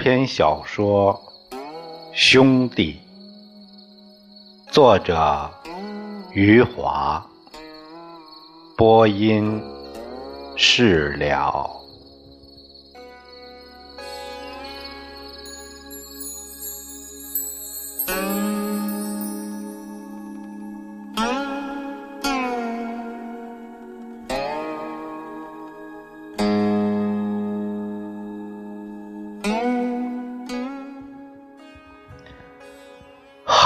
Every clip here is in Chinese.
篇小说《兄弟》，作者余华，播音释了。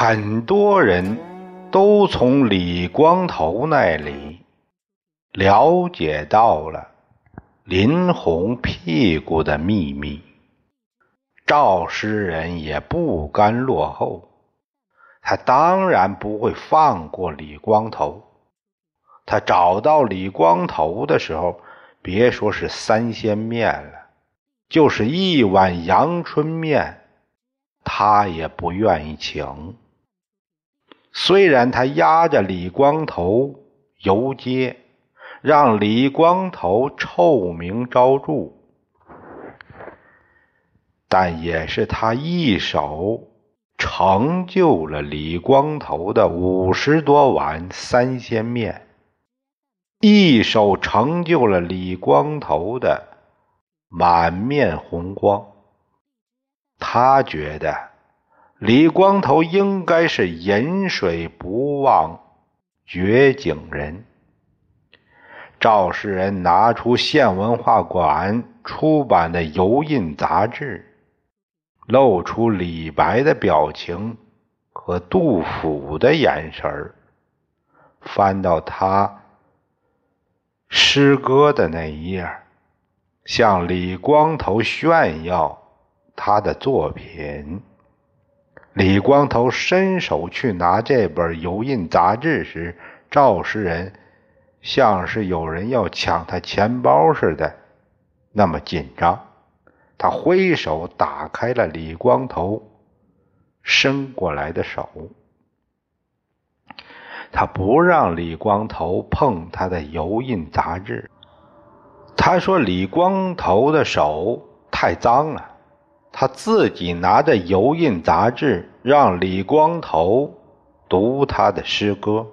很多人都从李光头那里了解到了林红屁股的秘密。赵诗人也不甘落后，他当然不会放过李光头。他找到李光头的时候，别说是三鲜面了，就是一碗阳春面，他也不愿意请。虽然他压着李光头游街，让李光头臭名昭著，但也是他一手成就了李光头的五十多碗三鲜面，一手成就了李光头的满面红光。他觉得。李光头应该是饮水不忘掘井人。赵世仁拿出县文化馆出版的油印杂志，露出李白的表情和杜甫的眼神儿翻到他诗歌的那一页，向李光头炫耀他的作品。李光头伸手去拿这本油印杂志时，赵诗人像是有人要抢他钱包似的，那么紧张。他挥手打开了李光头伸过来的手，他不让李光头碰他的油印杂志。他说：“李光头的手太脏了。”他自己拿着油印杂志，让李光头读他的诗歌。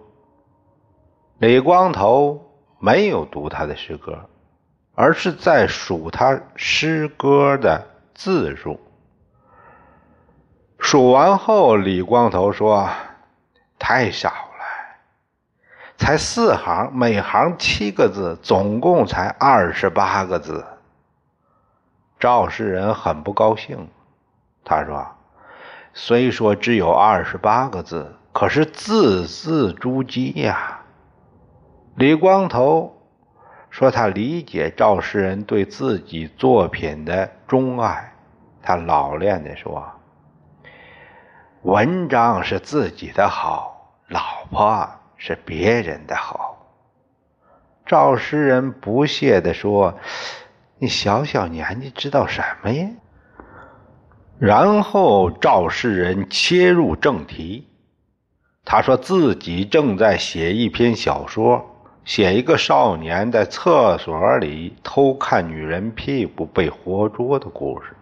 李光头没有读他的诗歌，而是在数他诗歌的字数。数完后，李光头说：“太少了，才四行，每行七个字，总共才二十八个字。”赵世仁很不高兴，他说：“虽说只有二十八个字，可是字字珠玑呀。”李光头说：“他理解赵世仁对自己作品的钟爱。”他老练地说：“文章是自己的好，老婆是别人的好。”赵诗人不屑地说。你小小年纪知道什么呀？然后赵世仁切入正题，他说自己正在写一篇小说，写一个少年在厕所里偷看女人屁股被活捉的故事，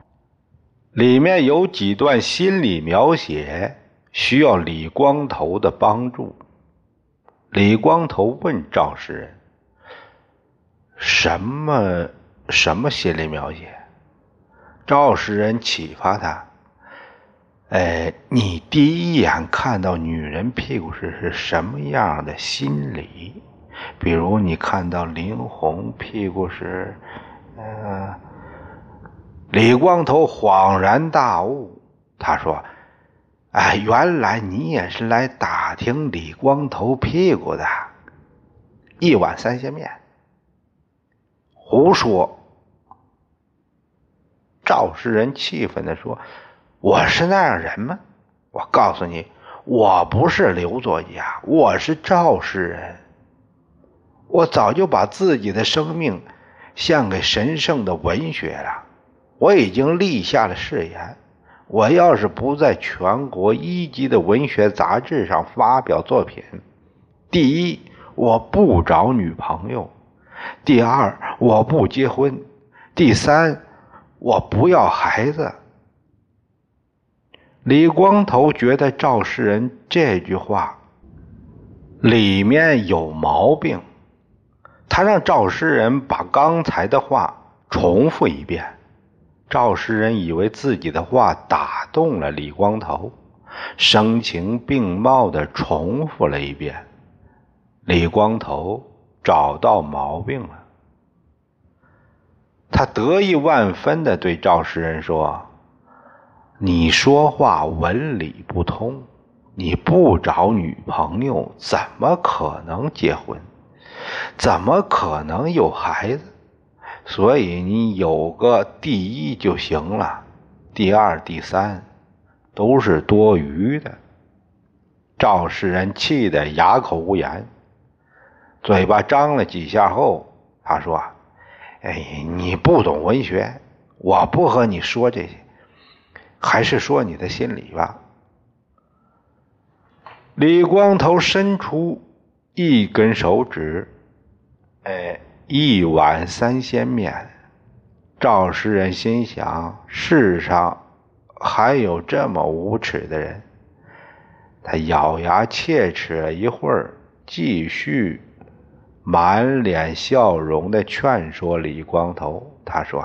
里面有几段心理描写需要李光头的帮助。李光头问赵世仁：“什么？”什么心理描写？赵诗人启发他：“哎，你第一眼看到女人屁股时是什么样的心理？比如你看到林红屁股时，呃……”李光头恍然大悟，他说：“哎，原来你也是来打听李光头屁股的。一碗三鲜面，胡说。”赵世仁气愤地说：“我是那样人吗？我告诉你，我不是刘作家，我是赵世仁。我早就把自己的生命献给神圣的文学了。我已经立下了誓言：我要是不在全国一级的文学杂志上发表作品，第一，我不找女朋友；第二，我不结婚；第三。”我不要孩子。李光头觉得赵世仁这句话里面有毛病，他让赵世仁把刚才的话重复一遍。赵世仁以为自己的话打动了李光头，声情并茂的重复了一遍。李光头找到毛病了。他得意万分的对赵世仁说：“你说话文理不通，你不找女朋友，怎么可能结婚？怎么可能有孩子？所以你有个第一就行了，第二、第三都是多余的。”赵世仁气得哑口无言，嘴巴张了几下后，他说。哎，你不懂文学，我不和你说这些，还是说你的心里吧。李光头伸出一根手指，哎，一碗三鲜面。赵诗人心想：世上还有这么无耻的人。他咬牙切齿了一会儿，继续。满脸笑容的劝说李光头，他说：“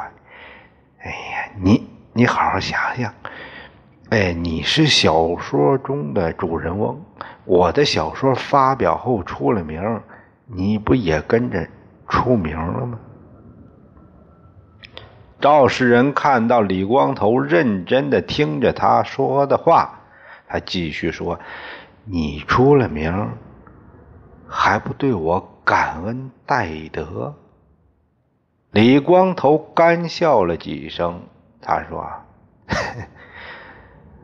哎呀，你你好好想想，哎，你是小说中的主人翁，我的小说发表后出了名，你不也跟着出名了吗？”赵世仁看到李光头认真的听着他说的话，他继续说：“你出了名，还不对我？”感恩戴德，李光头干笑了几声。他说：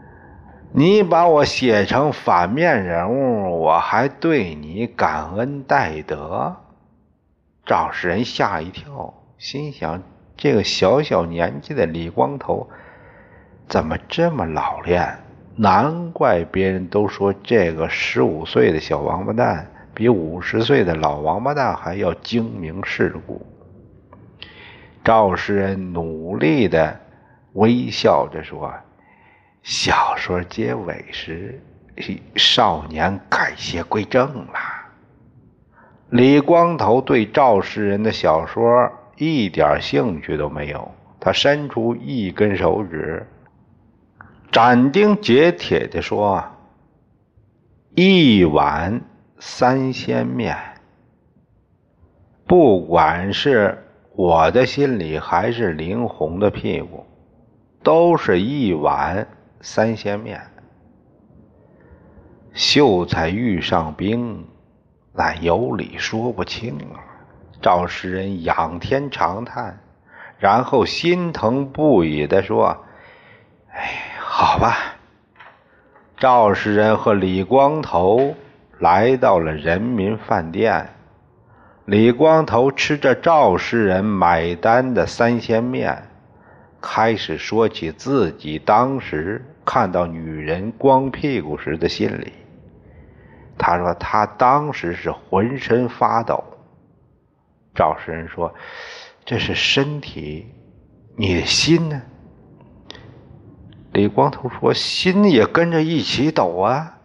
“你把我写成反面人物，我还对你感恩戴德。”赵世仁吓一跳，心想：这个小小年纪的李光头怎么这么老练？难怪别人都说这个十五岁的小王八蛋。比五十岁的老王八蛋还要精明世故。赵世仁努力的微笑着说：“小说结尾时，少年改邪归正了。”李光头对赵世人的小说一点兴趣都没有，他伸出一根手指，斩钉截铁的说：“一碗。”三鲜面，不管是我的心里还是林红的屁股，都是一碗三鲜面。秀才遇上兵，那有理说不清啊！赵世仁仰天长叹，然后心疼不已的说：“哎，好吧。”赵世仁和李光头。来到了人民饭店，李光头吃着赵世仁买单的三鲜面，开始说起自己当时看到女人光屁股时的心理。他说他当时是浑身发抖。赵世仁说：“这是身体，你的心呢？”李光头说：“心也跟着一起抖啊。”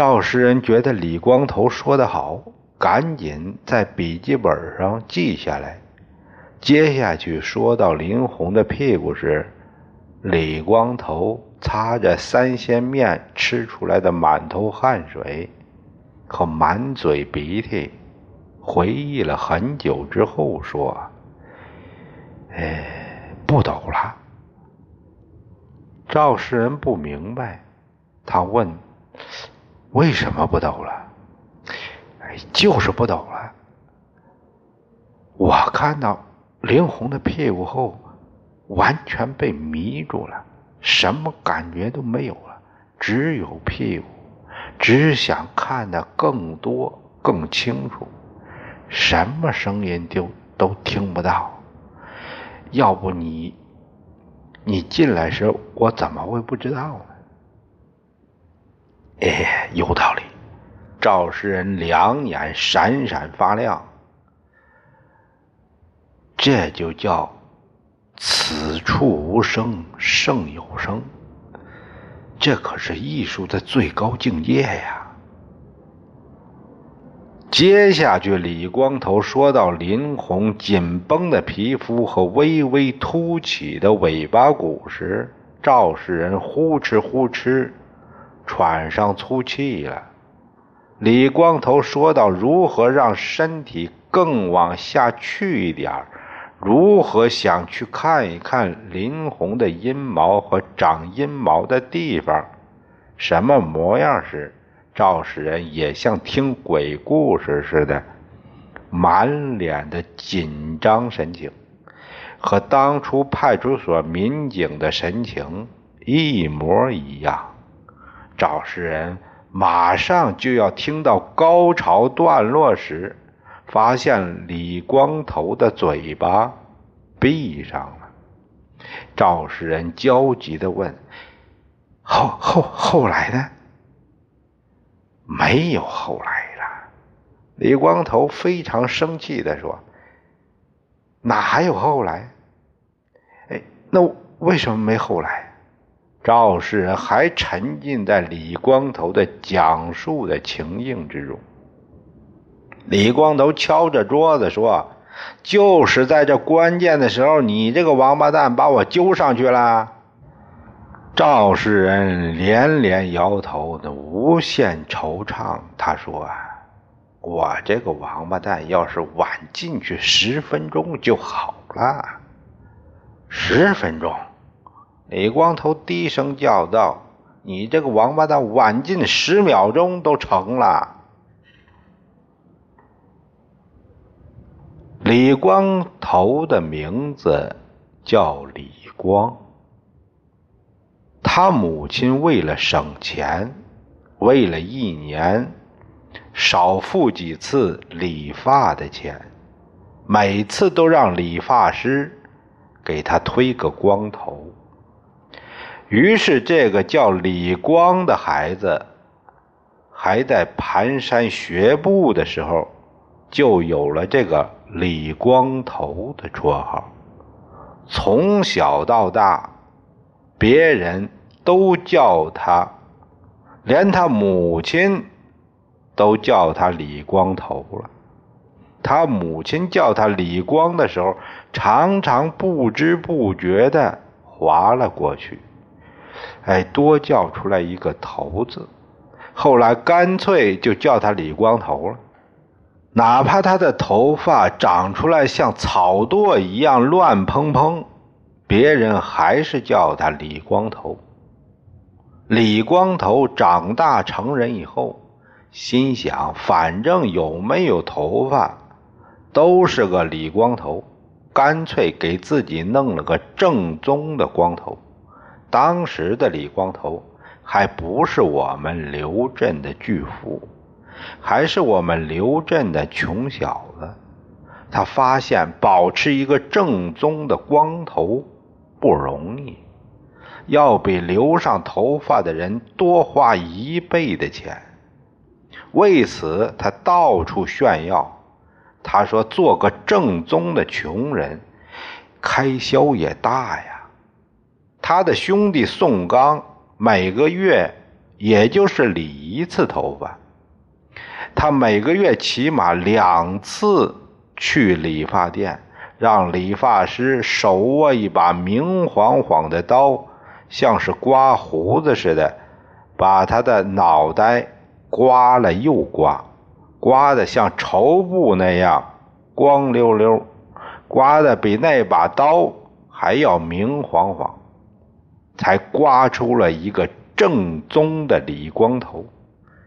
赵世仁觉得李光头说的好，赶紧在笔记本上记下来。接下去说到林红的屁股时，李光头擦着三鲜面吃出来的满头汗水和满嘴鼻涕，回忆了很久之后说：“哎，不抖了。”赵世仁不明白，他问。为什么不抖了？哎，就是不抖了。我看到林红的屁股后，完全被迷住了，什么感觉都没有了，只有屁股，只想看得更多、更清楚，什么声音都都听不到。要不你，你进来时，我怎么会不知道呢？哎，有道理。赵世仁两眼闪闪发亮，这就叫此处无声胜有声，这可是艺术的最高境界呀。接下去，李光头说到林红紧绷的皮肤和微微凸起的尾巴骨时，赵世仁呼哧呼哧喘上粗气了。李光头说到如何让身体更往下去一点如何想去看一看林红的阴毛和长阴毛的地方什么模样时。赵世仁也像听鬼故事似的，满脸的紧张神情，和当初派出所民警的神情一模一样。赵世仁马上就要听到高潮段落时，发现李光头的嘴巴闭上了。赵世仁焦急地问：“后后后来呢？”没有后来了，李光头非常生气的说：“哪还有后来？哎，那为什么没后来？”赵世仁还沉浸在李光头的讲述的情境之中。李光头敲着桌子说：“就是在这关键的时候，你这个王八蛋把我揪上去了。”赵世仁连连摇头，那无限惆怅。他说：“我这个王八蛋要是晚进去十分钟就好了。”十分钟，李光头低声叫道：“你这个王八蛋晚进十秒钟都成了。”李光头的名字叫李光。他母亲为了省钱，为了一年少付几次理发的钱，每次都让理发师给他推个光头。于是，这个叫李光的孩子，还在蹒跚学步的时候，就有了这个“李光头”的绰号。从小到大。别人都叫他，连他母亲都叫他李光头了。他母亲叫他李光的时候，常常不知不觉的滑了过去，哎，多叫出来一个头字。后来干脆就叫他李光头了。哪怕他的头发长出来像草垛一样乱蓬蓬。别人还是叫他李光头。李光头长大成人以后，心想：反正有没有头发，都是个李光头，干脆给自己弄了个正宗的光头。当时的李光头还不是我们刘镇的巨富，还是我们刘镇的穷小子。他发现保持一个正宗的光头。不容易，要比留上头发的人多花一倍的钱。为此，他到处炫耀。他说：“做个正宗的穷人，开销也大呀。”他的兄弟宋刚每个月也就是理一次头发，他每个月起码两次去理发店。让理发师手握一把明晃晃的刀，像是刮胡子似的，把他的脑袋刮了又刮，刮的像绸布那样光溜溜，刮的比那把刀还要明晃晃，才刮出了一个正宗的李光头，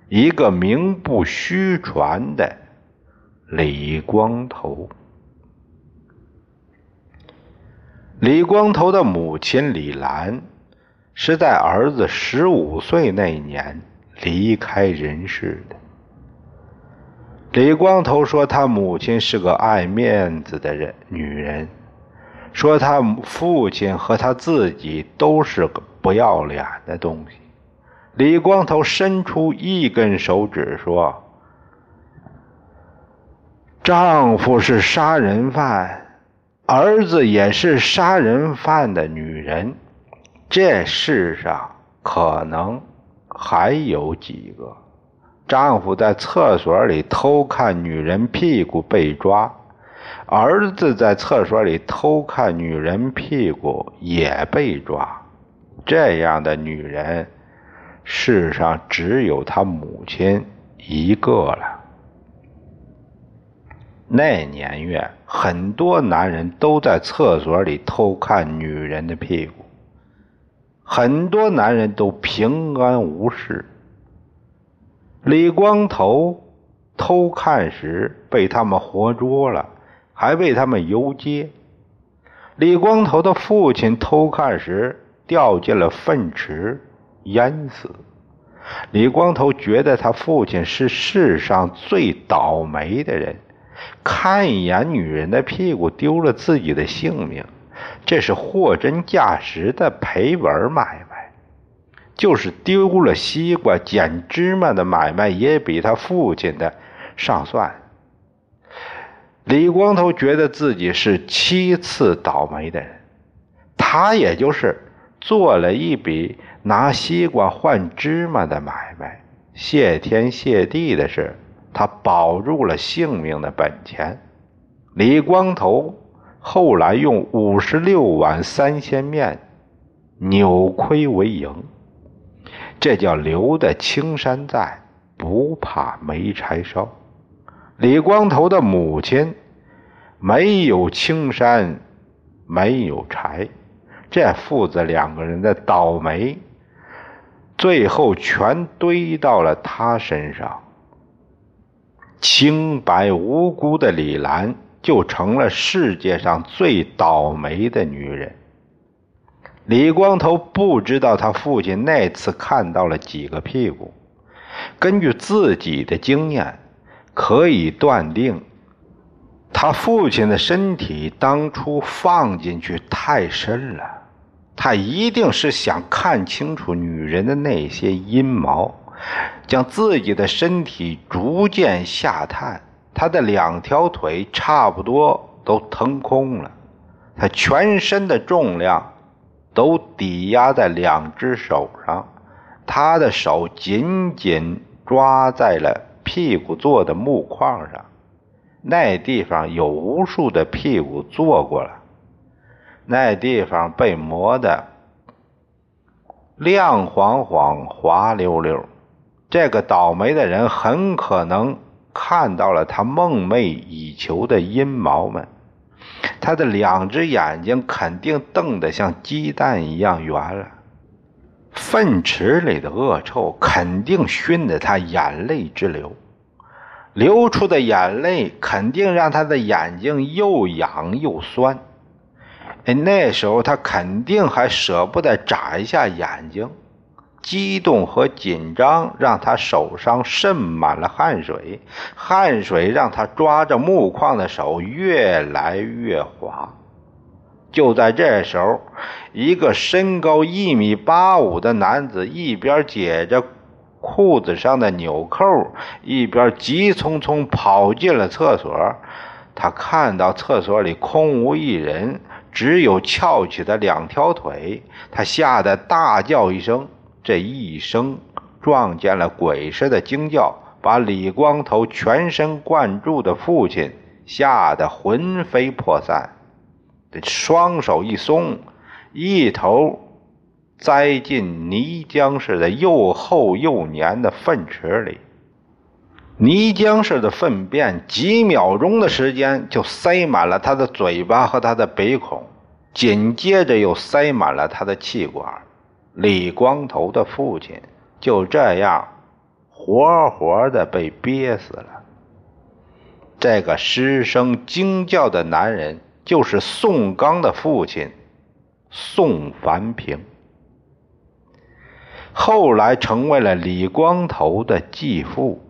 一个名不虚传的李光头。李光头的母亲李兰是在儿子十五岁那年离开人世的。李光头说，他母亲是个爱面子的人，女人，说他父亲和他自己都是个不要脸的东西。李光头伸出一根手指说：“丈夫是杀人犯。”儿子也是杀人犯的女人，这世上可能还有几个丈夫在厕所里偷看女人屁股被抓，儿子在厕所里偷看女人屁股也被抓。这样的女人，世上只有她母亲一个了。那年月，很多男人都在厕所里偷看女人的屁股，很多男人都平安无事。李光头偷看时被他们活捉了，还被他们游街。李光头的父亲偷看时掉进了粪池，淹死。李光头觉得他父亲是世上最倒霉的人。看一眼女人的屁股，丢了自己的性命，这是货真价实的赔本买卖。就是丢了西瓜捡芝麻的买卖，也比他父亲的上算。李光头觉得自己是七次倒霉的人，他也就是做了一笔拿西瓜换芝麻的买卖，谢天谢地的事。他保住了性命的本钱，李光头后来用五十六碗三鲜面扭亏为盈，这叫留得青山在，不怕没柴烧。李光头的母亲没有青山，没有柴，这父子两个人的倒霉，最后全堆到了他身上。清白无辜的李兰就成了世界上最倒霉的女人。李光头不知道他父亲那次看到了几个屁股，根据自己的经验，可以断定，他父亲的身体当初放进去太深了，他一定是想看清楚女人的那些阴毛。将自己的身体逐渐下探，他的两条腿差不多都腾空了，他全身的重量都抵押在两只手上，他的手紧紧抓在了屁股坐的木框上，那地方有无数的屁股坐过了，那地方被磨得亮晃晃、滑溜溜。这个倒霉的人很可能看到了他梦寐以求的阴毛们，他的两只眼睛肯定瞪得像鸡蛋一样圆了，粪池里的恶臭肯定熏得他眼泪直流，流出的眼泪肯定让他的眼睛又痒又酸，哎，那时候他肯定还舍不得眨一下眼睛。激动和紧张让他手上渗满了汗水，汗水让他抓着木框的手越来越滑。就在这时候，一个身高一米八五的男子一边解着裤子上的纽扣，一边急匆匆跑进了厕所。他看到厕所里空无一人，只有翘起的两条腿，他吓得大叫一声。这一声撞见了鬼似的惊叫，把李光头全神贯注的父亲吓得魂飞魄散，双手一松，一头栽进泥浆似的又厚又黏的粪池里。泥浆似的粪便，几秒钟的时间就塞满了他的嘴巴和他的鼻孔，紧接着又塞满了他的气管。李光头的父亲就这样活活的被憋死了。这个失声惊叫的男人就是宋刚的父亲宋凡平，后来成为了李光头的继父。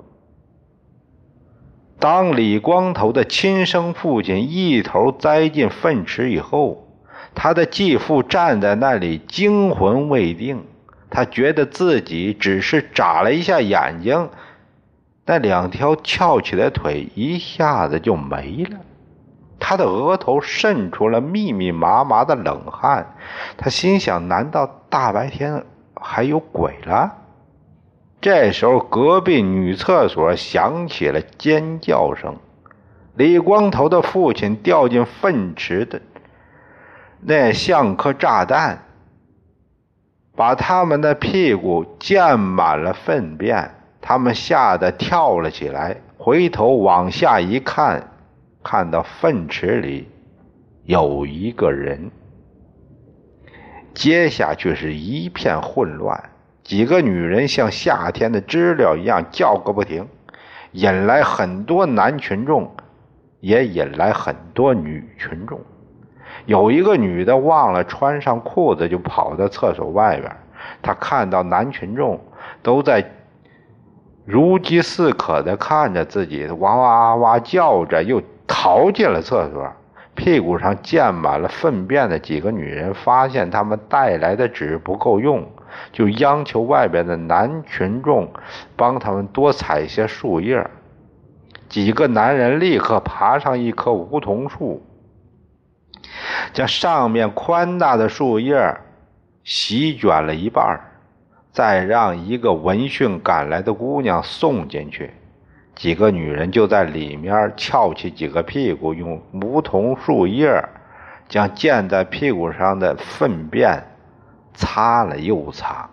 当李光头的亲生父亲一头栽进粪池以后。他的继父站在那里，惊魂未定。他觉得自己只是眨了一下眼睛，那两条翘起的腿一下子就没了。他的额头渗出了密密麻麻的冷汗。他心想：难道大白天还有鬼了？这时候，隔壁女厕所响起了尖叫声。李光头的父亲掉进粪池的那像颗炸弹，把他们的屁股溅满了粪便。他们吓得跳了起来，回头往下一看，看到粪池里有一个人。接下去是一片混乱，几个女人像夏天的知了一样叫个不停，引来很多男群众，也引来很多女群众。有一个女的忘了穿上裤子，就跑到厕所外边。她看到男群众都在。如饥似渴地看着自己，哇哇哇叫着，又逃进了厕所。屁股上溅满了粪便的几个女人发现他们带来的纸不够用，就央求外边的男群众帮他们多采些树叶。几个男人立刻爬上一棵梧桐树，将上面宽大的树叶席卷了一半。再让一个闻讯赶来的姑娘送进去，几个女人就在里面翘起几个屁股，用梧桐树叶将溅在屁股上的粪便擦了又擦。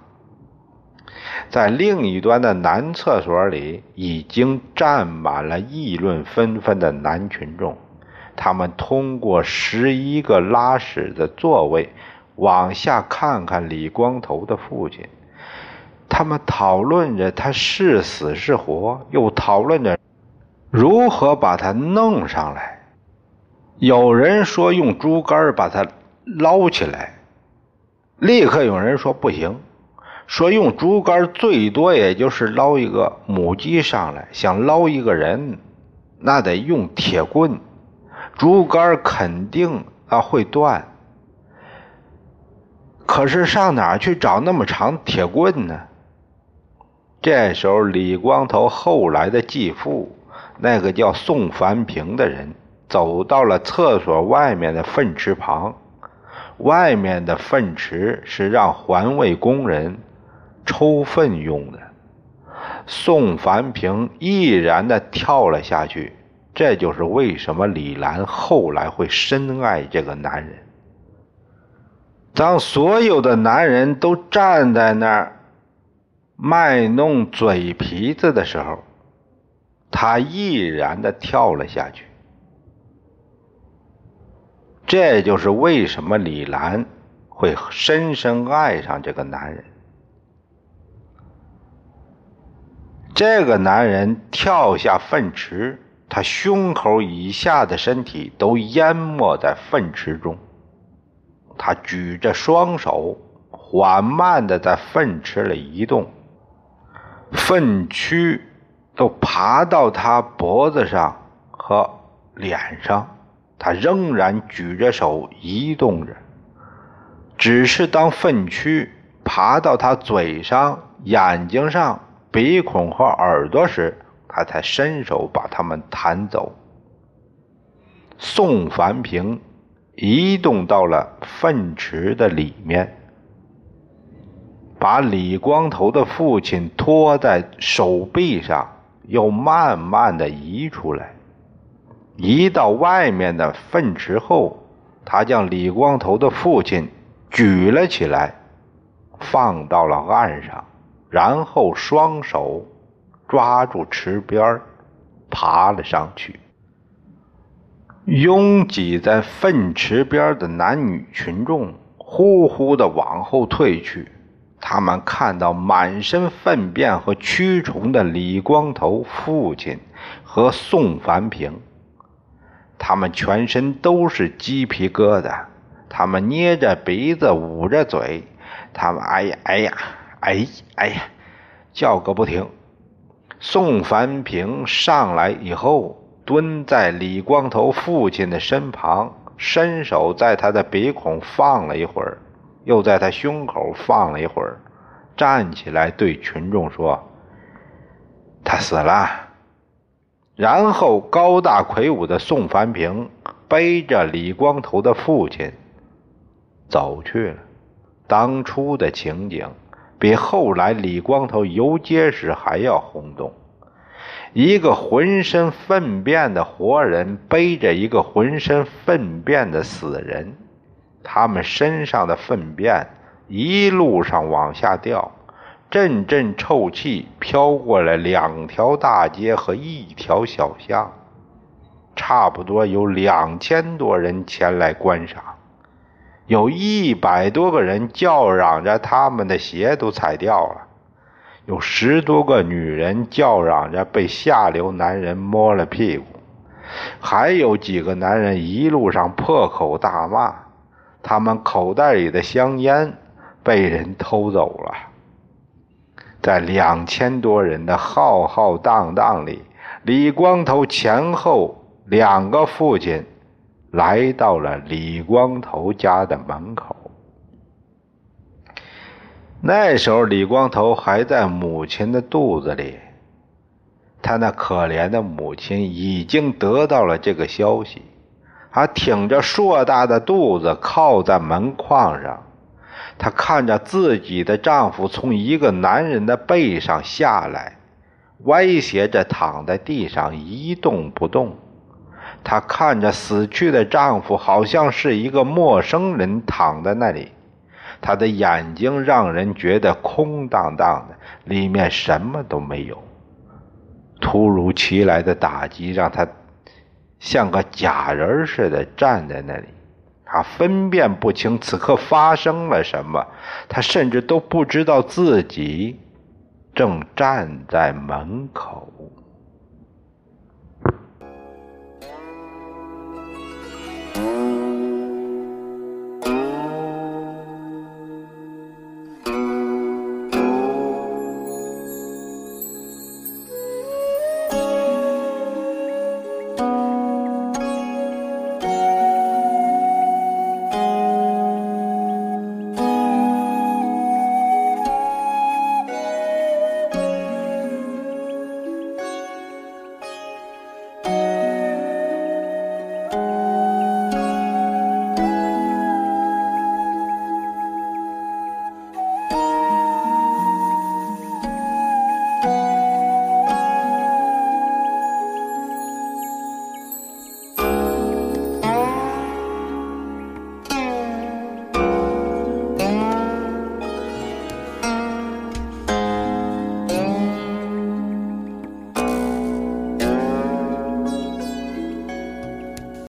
在另一端的男厕所里，已经站满了议论纷纷的男群众，他们通过十一个拉屎的座位往下看看李光头的父亲。他们讨论着他是死是活，又讨论着如何把他弄上来。有人说用竹竿把他捞起来，立刻有人说不行，说用竹竿最多也就是捞一个母鸡上来，想捞一个人，那得用铁棍，竹竿肯定啊会断。可是上哪儿去找那么长铁棍呢？这时候，李光头后来的继父，那个叫宋凡平的人，走到了厕所外面的粪池旁。外面的粪池是让环卫工人抽粪用的。宋凡平毅然地跳了下去。这就是为什么李兰后来会深爱这个男人。当所有的男人都站在那儿。卖弄嘴皮子的时候，他毅然的跳了下去。这就是为什么李兰会深深爱上这个男人。这个男人跳下粪池，他胸口以下的身体都淹没在粪池中。他举着双手，缓慢的在粪池里移动。粪蛆都爬到他脖子上和脸上，他仍然举着手移动着。只是当粪蛆爬到他嘴上、眼睛上、鼻孔和耳朵时，他才伸手把它们弹走。宋凡平移动到了粪池的里面。把李光头的父亲拖在手臂上，又慢慢的移出来，移到外面的粪池后，他将李光头的父亲举了起来，放到了岸上，然后双手抓住池边爬了上去。拥挤在粪池边的男女群众呼呼的往后退去。他们看到满身粪便和蛆虫的李光头父亲和宋凡平，他们全身都是鸡皮疙瘩，他们捏着鼻子，捂着嘴，他们哎呀哎呀哎哎呀叫个不停。宋凡平上来以后，蹲在李光头父亲的身旁，伸手在他的鼻孔放了一会儿。又在他胸口放了一会儿，站起来对群众说：“他死了。”然后高大魁梧的宋凡平背着李光头的父亲走去了。当初的情景比后来李光头游街时还要轰动。一个浑身粪便的活人背着一个浑身粪便的死人，他们身上的粪便一路上往下掉，阵阵臭气飘过了两条大街和一条小巷，差不多有两千多人前来观赏，有一百多个人叫嚷着他们的鞋都踩掉了。有十多个女人叫嚷着被下流男人摸了屁股，还有几个男人一路上破口大骂，他们口袋里的香烟被人偷走了。在两千多人的浩浩荡荡里，李光头前后两个父亲来到了李光头家的门口。那时候，李光头还在母亲的肚子里。他那可怜的母亲已经得到了这个消息，还挺着硕大的肚子靠在门框上。她看着自己的丈夫从一个男人的背上下来，歪斜着躺在地上一动不动。她看着死去的丈夫，好像是一个陌生人躺在那里。他的眼睛让人觉得空荡荡的，里面什么都没有。突如其来的打击让她像个假人似的站在那里，他分辨不清此刻发生了什么，他甚至都不知道自己正站在门口。